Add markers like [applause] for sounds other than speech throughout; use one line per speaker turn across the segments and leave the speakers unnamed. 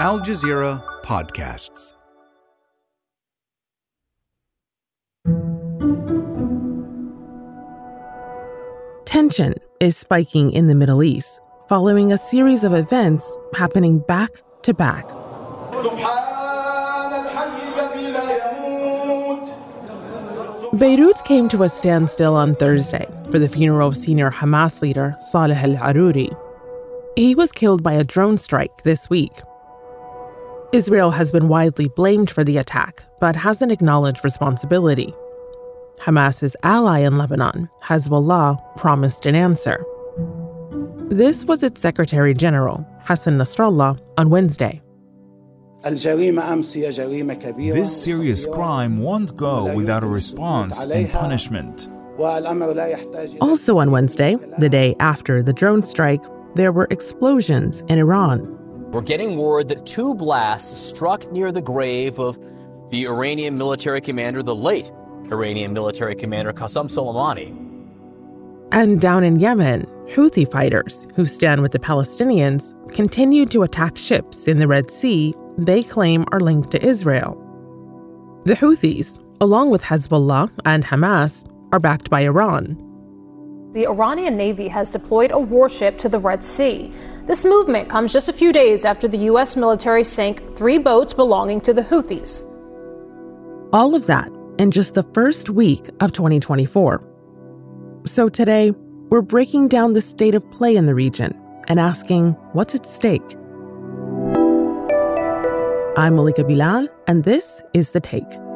Al Jazeera Podcasts.
Tension is spiking in the Middle East following a series of events happening back to back. Beirut came to a standstill on Thursday for the funeral of senior Hamas leader Saleh al Aruri. He was killed by a drone strike this week. Israel has been widely blamed for the attack, but hasn't acknowledged responsibility. Hamas's ally in Lebanon, Hezbollah, promised an answer. This was its Secretary General, Hassan Nasrallah, on Wednesday.
This serious crime won't go without a response and punishment.
Also on Wednesday, the day after the drone strike, there were explosions in Iran.
We're getting word that two blasts struck near the grave of the Iranian military commander, the late Iranian military commander Qasem Soleimani.
And down in Yemen, Houthi fighters, who stand with the Palestinians, continue to attack ships in the Red Sea they claim are linked to Israel. The Houthis, along with Hezbollah and Hamas, are backed by Iran.
The Iranian Navy has deployed a warship to the Red Sea. This movement comes just a few days after the U.S. military sank three boats belonging to the Houthis.
All of that in just the first week of 2024. So today, we're breaking down the state of play in the region and asking what's at stake. I'm Malika Bilal, and this is The Take.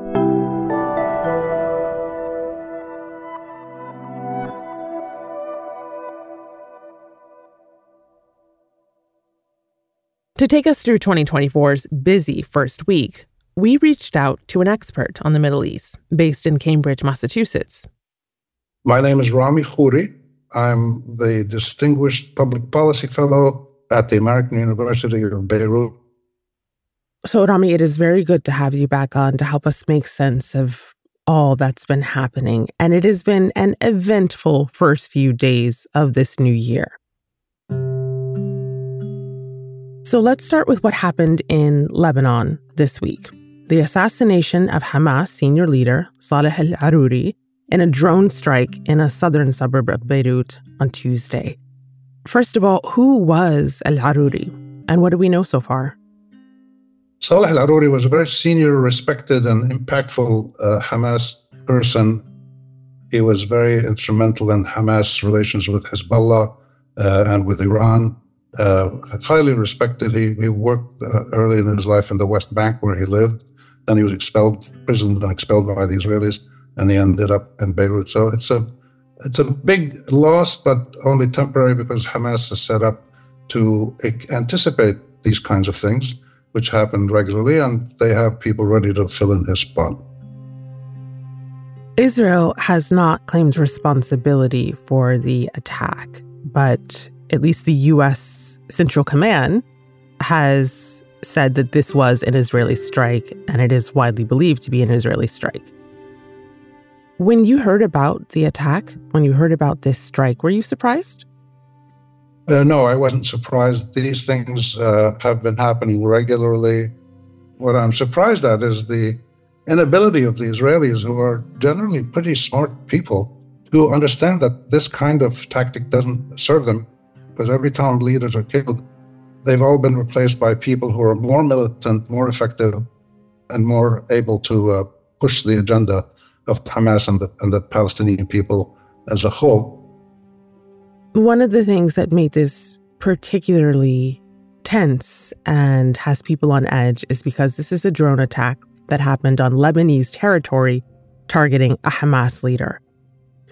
To take us through 2024's busy first week, we reached out to an expert on the Middle East based in Cambridge, Massachusetts.
My name is Rami Khouri. I'm the Distinguished Public Policy Fellow at the American University of Beirut.
So, Rami, it is very good to have you back on to help us make sense of all that's been happening. And it has been an eventful first few days of this new year. So let's start with what happened in Lebanon this week the assassination of Hamas senior leader Saleh al Aruri in a drone strike in a southern suburb of Beirut on Tuesday. First of all, who was al Aruri and what do we know so far?
Saleh al Aruri was a very senior, respected, and impactful uh, Hamas person. He was very instrumental in Hamas relations with Hezbollah uh, and with Iran uh, highly respected. He, he worked uh, early in his life in the West Bank where he lived. Then he was expelled, imprisoned, and expelled by the Israelis, and he ended up in Beirut. So it's a it's a big loss, but only temporary because Hamas is set up to anticipate these kinds of things, which happen regularly, and they have people ready to fill in his spot.
Israel has not claimed responsibility for the attack, but at least the U.S. Central Command has said that this was an Israeli strike, and it is widely believed to be an Israeli strike. When you heard about the attack, when you heard about this strike, were you surprised?
Uh, no, I wasn't surprised. These things uh, have been happening regularly. What I'm surprised at is the inability of the Israelis, who are generally pretty smart people, to understand that this kind of tactic doesn't serve them because every time leaders are killed, they've all been replaced by people who are more militant, more effective, and more able to uh, push the agenda of Hamas and the, and the Palestinian people as a whole.
One of the things that made this particularly tense and has people on edge is because this is a drone attack that happened on Lebanese territory targeting a Hamas leader.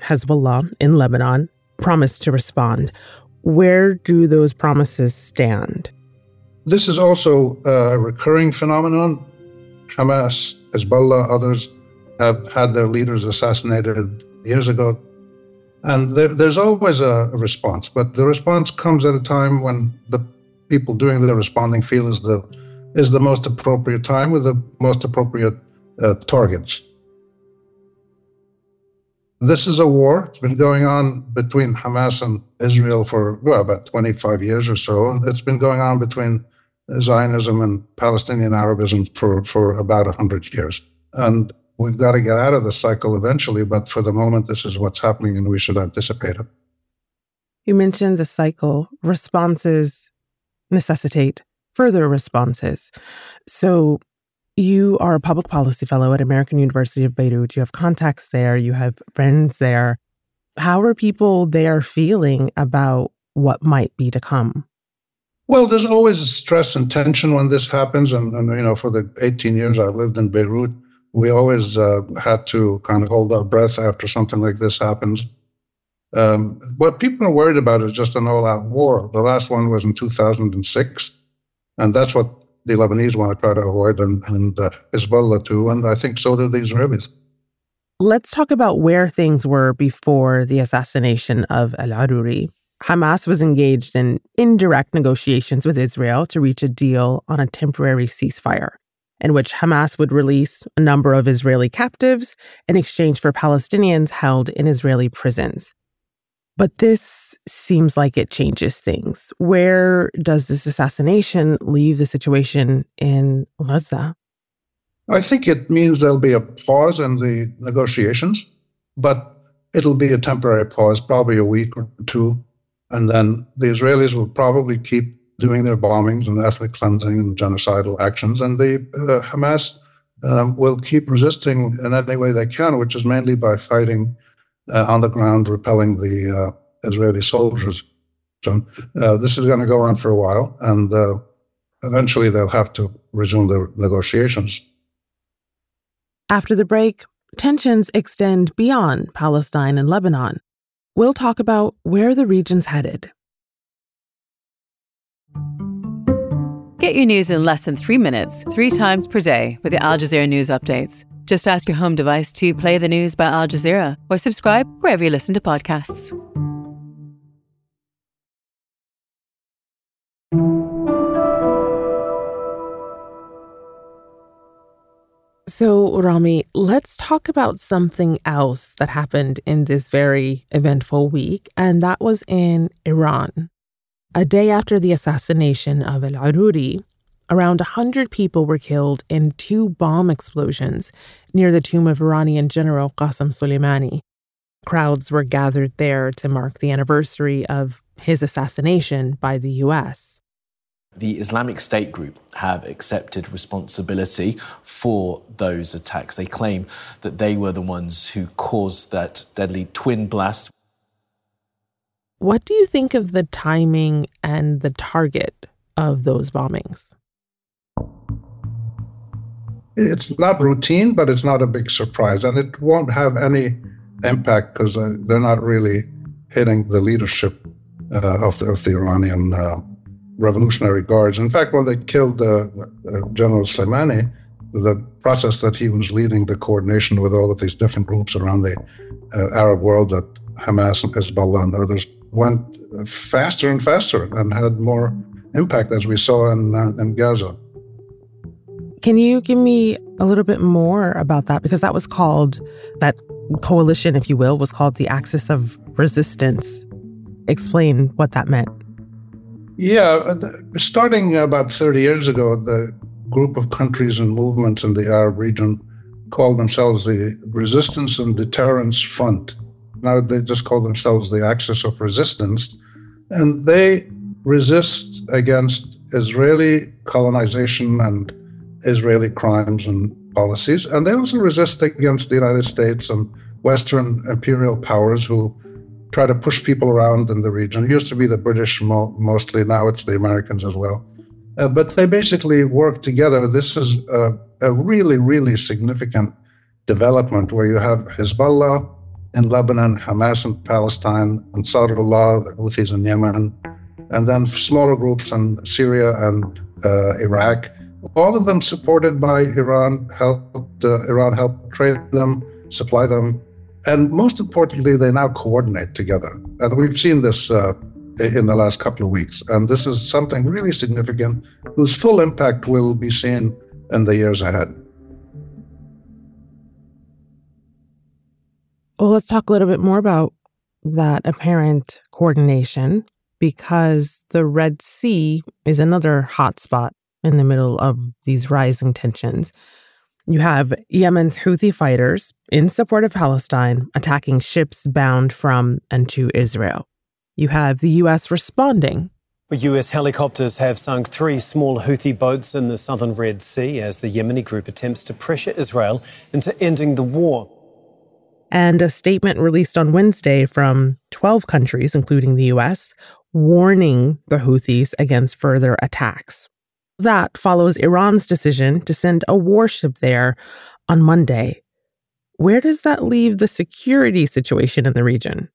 Hezbollah in Lebanon promised to respond. Where do those promises stand?
This is also a recurring phenomenon. Hamas, Hezbollah, others have had their leaders assassinated years ago. And there, there's always a, response, but the response comes at a time when the people doing the responding feel is the is the most appropriate time with the most appropriate uh, targets. This is a war. It's been going on between Hamas and Israel for well, about 25 years or so. It's been going on between Zionism and Palestinian Arabism for, for about 100 years. And we've got to get out of the cycle eventually, but for the moment, this is what's happening and we should anticipate it.
You mentioned the cycle. Responses necessitate further responses. So, you are a public policy fellow at American University of Beirut. You have contacts there, you have friends there. How are people there feeling about what might be to come?
Well, there's always a stress and tension when this happens. And, and you know, for the 18 years I lived in Beirut, we always uh, had to kind of hold our breath after something like this happens. Um, what people are worried about is just an all out war. The last one was in 2006. And that's what the Lebanese want to try to avoid, and, and uh, Hezbollah too. And I think so do the Israelis.
Let's talk about where things were before the assassination of Al Aruri. Hamas was engaged in indirect negotiations with Israel to reach a deal on a temporary ceasefire, in which Hamas would release a number of Israeli captives in exchange for Palestinians held in Israeli prisons. But this seems like it changes things. Where does this assassination leave the situation in Gaza?
I think it means there'll be a pause in the negotiations, but it'll be a temporary pause, probably a week or two. And then the Israelis will probably keep doing their bombings and ethnic cleansing and genocidal actions. And the uh, Hamas um, will keep resisting in any way they can, which is mainly by fighting on the ground, repelling the uh, Israeli soldiers. So uh, this is going to go on for a while, and uh, eventually they'll have to resume the negotiations.
After the break, tensions extend beyond Palestine and Lebanon. We'll talk about where the region's headed.
Get your news in less than three minutes, three times per day with the Al Jazeera News Updates. Just ask your home device to play the news by Al Jazeera or subscribe wherever you listen to podcasts.
So, Rami, let's talk about something else that happened in this very eventful week, and that was in Iran. A day after the assassination of Al Aruri, around 100 people were killed in two bomb explosions near the tomb of Iranian General Qasem Soleimani. Crowds were gathered there to mark the anniversary of his assassination by the US.
The Islamic State group have accepted responsibility for those attacks. They claim that they were the ones who caused that deadly twin blast.
What do you think of the timing and the target of those bombings?
It's not routine, but it's not a big surprise. And it won't have any impact because uh, they're not really hitting the leadership uh, of, the, of the Iranian uh, Revolutionary Guards. In fact, when they killed uh, uh, General Soleimani, the process that he was leading, the coordination with all of these different groups around the uh, Arab world, that Hamas and Hezbollah and others, went faster and faster and had more impact, as we saw in, in Gaza.
Can you give me a little bit more about that? Because that was called, that coalition, if you will, was called the Axis of Resistance. Explain what that meant.
Yeah, uh, starting about 30 years ago, the group of countries and movements in the Arab region called themselves the Resistance and Deterrence Front. Now they just call themselves the Axis of Resistance. And they resist against Israeli colonization and Israeli crimes and policies. And they also resist against the United States and Western imperial powers who try to push people around in the region. It used to be the British mo- mostly, now it's the Americans as well. Uh, but they basically work together. This is a, a, really, really significant development where you have Hezbollah in Lebanon, Hamas in Palestine, Ansarullah, the Houthis in Yemen, and then smaller groups in Syria and uh, Iraq. All of them supported by Iran, helped uh, Iran help trade them, supply them and most importantly, they now coordinate together. And we've seen this uh, in the last couple of weeks. And this is something really significant whose full impact will be seen in the years ahead.
Well, let's talk a little bit more about that apparent coordination because the Red Sea is another hotspot in the middle of these rising tensions. You have Yemen's Houthi fighters in support of Palestine attacking ships bound from and to Israel. You have the U.S. responding.
U.S. helicopters have sunk three small Houthi boats in the southern Red Sea as the Yemeni group attempts to pressure Israel into ending the war.
And a statement released on Wednesday from 12 countries, including the U.S., warning the Houthis against further attacks. That follows Iran's decision to send a warship there on Monday. Where does that leave the security situation in the region?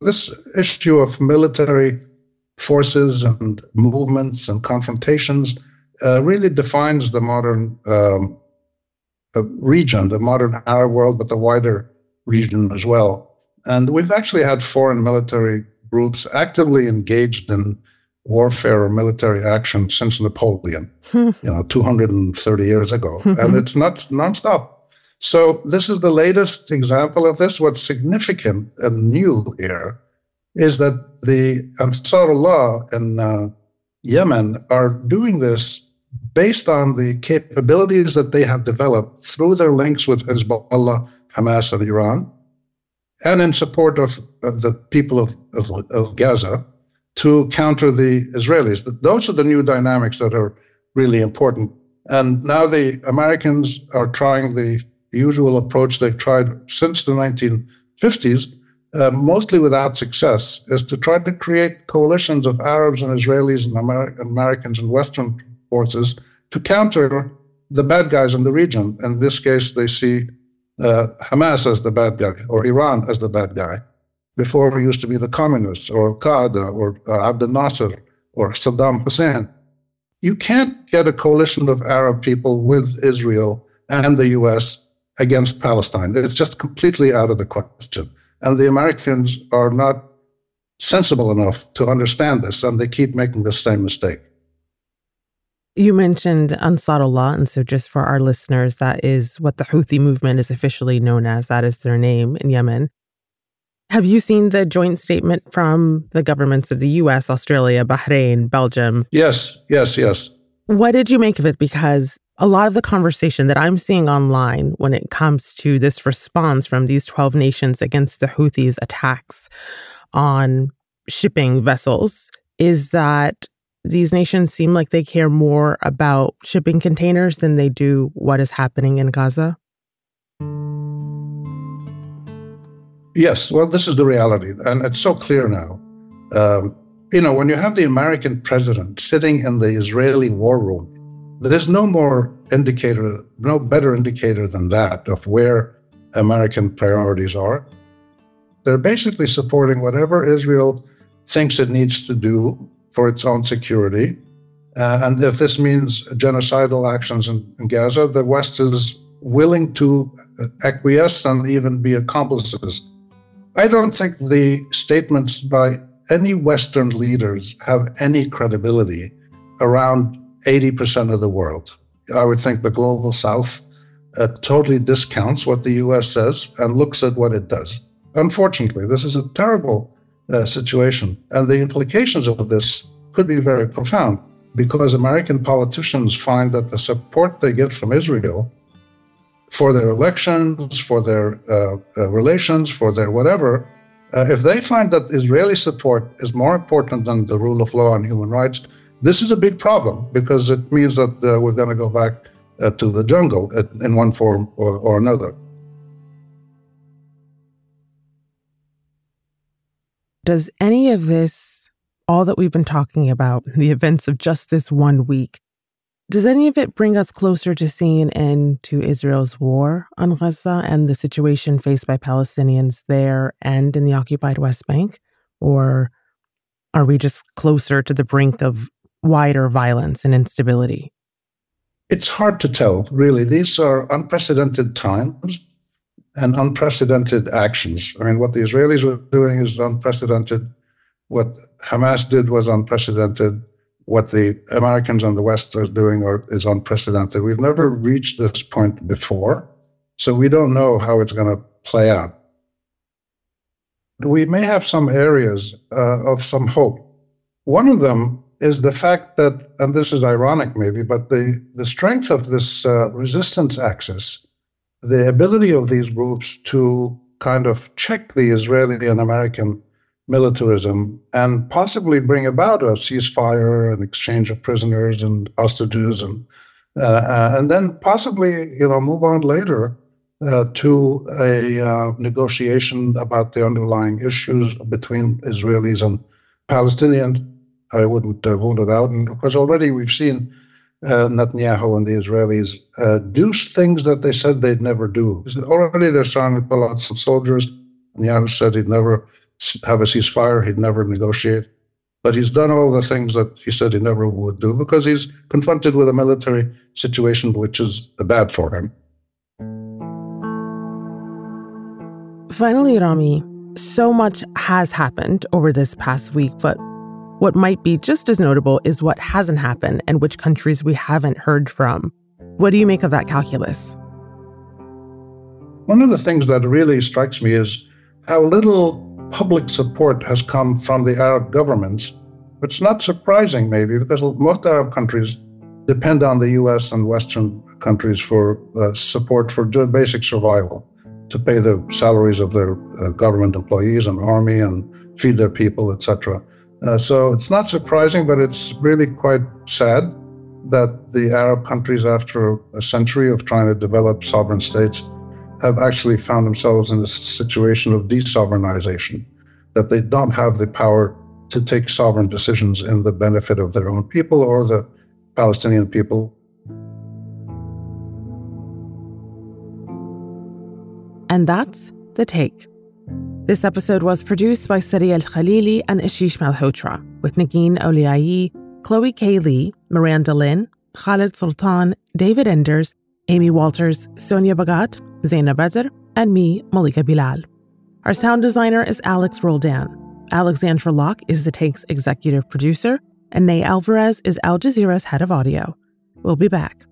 This issue of military forces and movements and confrontations uh, really defines the modern um, uh, region, the modern Arab world, but the wider region as well. And we've actually had foreign military groups actively engaged in warfare or military action since Napoleon, you know, 230 years ago. And [laughs] it's not nonstop. So this is the latest example of this. What's significant and new here is that the Ansarullah in uh, Yemen are doing this based on the capabilities that they have developed through their links with Hezbollah, Hamas, and Iran, and in support of, of the people of, of, of Gaza to counter the Israelis. Those are the new dynamics that are really important. And now the Americans are trying the usual approach they've tried since the 1950s, uh, mostly without success, is to try to create coalitions of Arabs and Israelis and Amer- Americans and Western forces to counter the bad guys in the region. In this case, they see uh, Hamas as the bad guy or Iran as the bad guy. Before it used to be the communists or Qaeda or uh, Abdel Nasser or Saddam Hussein. You can't get a coalition of Arab people with Israel and the US against Palestine. It's just completely out of the question. And the Americans are not sensible enough to understand this, and they keep making the same mistake.
You mentioned Ansarullah, and so just for our listeners, that is what the Houthi movement is officially known as. That is their name in Yemen. Have you seen the joint statement from the governments of the US, Australia, Bahrain, Belgium?
Yes, yes, yes.
What did you make of it? Because a lot of the conversation that I'm seeing online when it comes to this response from these 12 nations against the Houthis' attacks on shipping vessels is that these nations seem like they care more about shipping containers than they do what is happening in Gaza.
Yes, well, this is the reality, and it's so clear now. Um, you know, when you have the American president sitting in the Israeli war room, there's no more indicator, no better indicator than that of where American priorities are. They're basically supporting whatever Israel thinks it needs to do for its own security. Uh, and if this means genocidal actions in, in Gaza, the West is willing to acquiesce and even be accomplices I don't think the statements by any Western leaders have any credibility around 80% of the world. I would think the global South uh, totally discounts what the US says and looks at what it does. Unfortunately, this is a terrible uh, situation. And the implications of this could be very profound because American politicians find that the support they get from Israel for their elections, for their uh, uh, relations, for their whatever, uh, if they find that Israeli support is more important than the rule of law and human rights, this is a big problem because it means that uh, we're going to go back uh, to the jungle in one form or, or another.
Does any of this, all that we've been talking about, the events of just this one week, does any of it bring us closer to seeing an end to Israel's war on Gaza and the situation faced by Palestinians there and in the occupied West Bank? Or are we just closer to the brink of wider violence and instability?
It's hard to tell, really. These are unprecedented times and unprecedented actions. I mean, what the Israelis were doing is unprecedented. What Hamas did was unprecedented what the Americans and the West are doing are, is unprecedented. We've never reached this point before, so we don't know how it's going to play out. We may have some areas uh, of some hope. One of them is the fact that, and this is ironic maybe, but the, the strength of this uh, resistance axis, the ability of these groups to kind of check the Israeli and American militarism and possibly bring about a ceasefire and exchange of prisoners and hostages and uh, uh, and then possibly you know move on later uh, to a uh, negotiation about the underlying issues between Israelis and Palestinians. I wouldn't uh, rule it out, and because already we've seen uh, Netanyahu and the Israelis do things that they said they'd never do. Already they're starting to pull out some soldiers. Netanyahu said he'd never have a ceasefire, he'd never negotiate. But he's done all the things that he said he never would do because he's confronted with a military situation which is bad for him.
Finally, Rami, so much has happened over this past week, but what might be just as notable is what hasn't happened and which countries we haven't heard from. What do you make of that calculus?
One of the things that really strikes me is how little public support has come from the Arab governments. It's not surprising, maybe, because most Arab countries depend on the US and Western countries for uh, support for basic survival to pay the salaries of their uh, government employees and army and feed their people, etc. Uh, so it's not surprising, but it's really quite sad that the Arab countries, after a century of trying to develop sovereign states, have actually found themselves in a situation of desovereignization, that they don't have the power to take sovereign decisions in the benefit of their own people or the Palestinian people.
And that's The Take. This episode was produced by Sari Al Khalili and Ashish Malhotra, with Negin Owliaei, Chloe K. Li, Miranda Lin, Khalid Sultan, David Enders, Amy Walters, Sonia Bagat, Zaina Badr, and me, Malika Bilal. Our sound designer is Alex Roldan. Alexandra Locke is The Take's executive producer, and Ney Alvarez is Al Jazeera's head of audio. We'll be back.